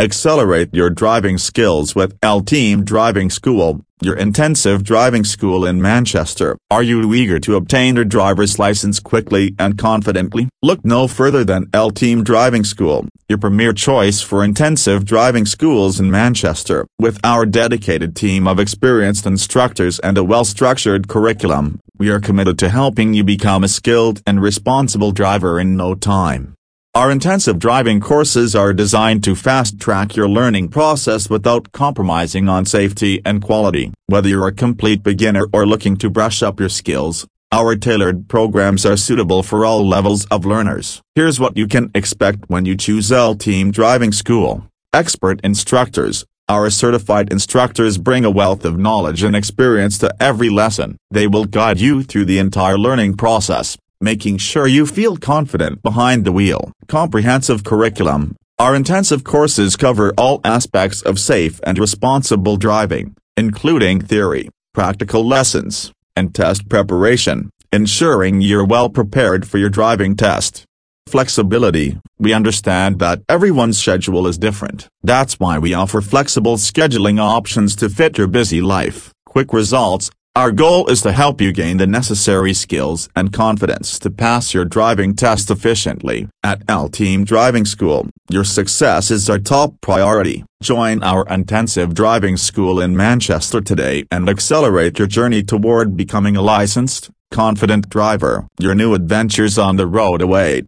Accelerate your driving skills with L Team Driving School, your intensive driving school in Manchester. Are you eager to obtain your driver's license quickly and confidently? Look no further than L Team Driving School, your premier choice for intensive driving schools in Manchester. With our dedicated team of experienced instructors and a well-structured curriculum, we are committed to helping you become a skilled and responsible driver in no time. Our intensive driving courses are designed to fast-track your learning process without compromising on safety and quality. Whether you're a complete beginner or looking to brush up your skills, our tailored programs are suitable for all levels of learners. Here's what you can expect when you choose L Team Driving School. Expert instructors. Our certified instructors bring a wealth of knowledge and experience to every lesson. They will guide you through the entire learning process, making sure you feel confident behind the wheel. Comprehensive curriculum. Our intensive courses cover all aspects of safe and responsible driving, including theory, practical lessons, and test preparation, ensuring you're well prepared for your driving test. Flexibility. We understand that everyone's schedule is different. That's why we offer flexible scheduling options to fit your busy life. Quick results our goal is to help you gain the necessary skills and confidence to pass your driving test efficiently. At L Team Driving School, your success is our top priority. Join our intensive driving school in Manchester today and accelerate your journey toward becoming a licensed, confident driver. Your new adventures on the road await.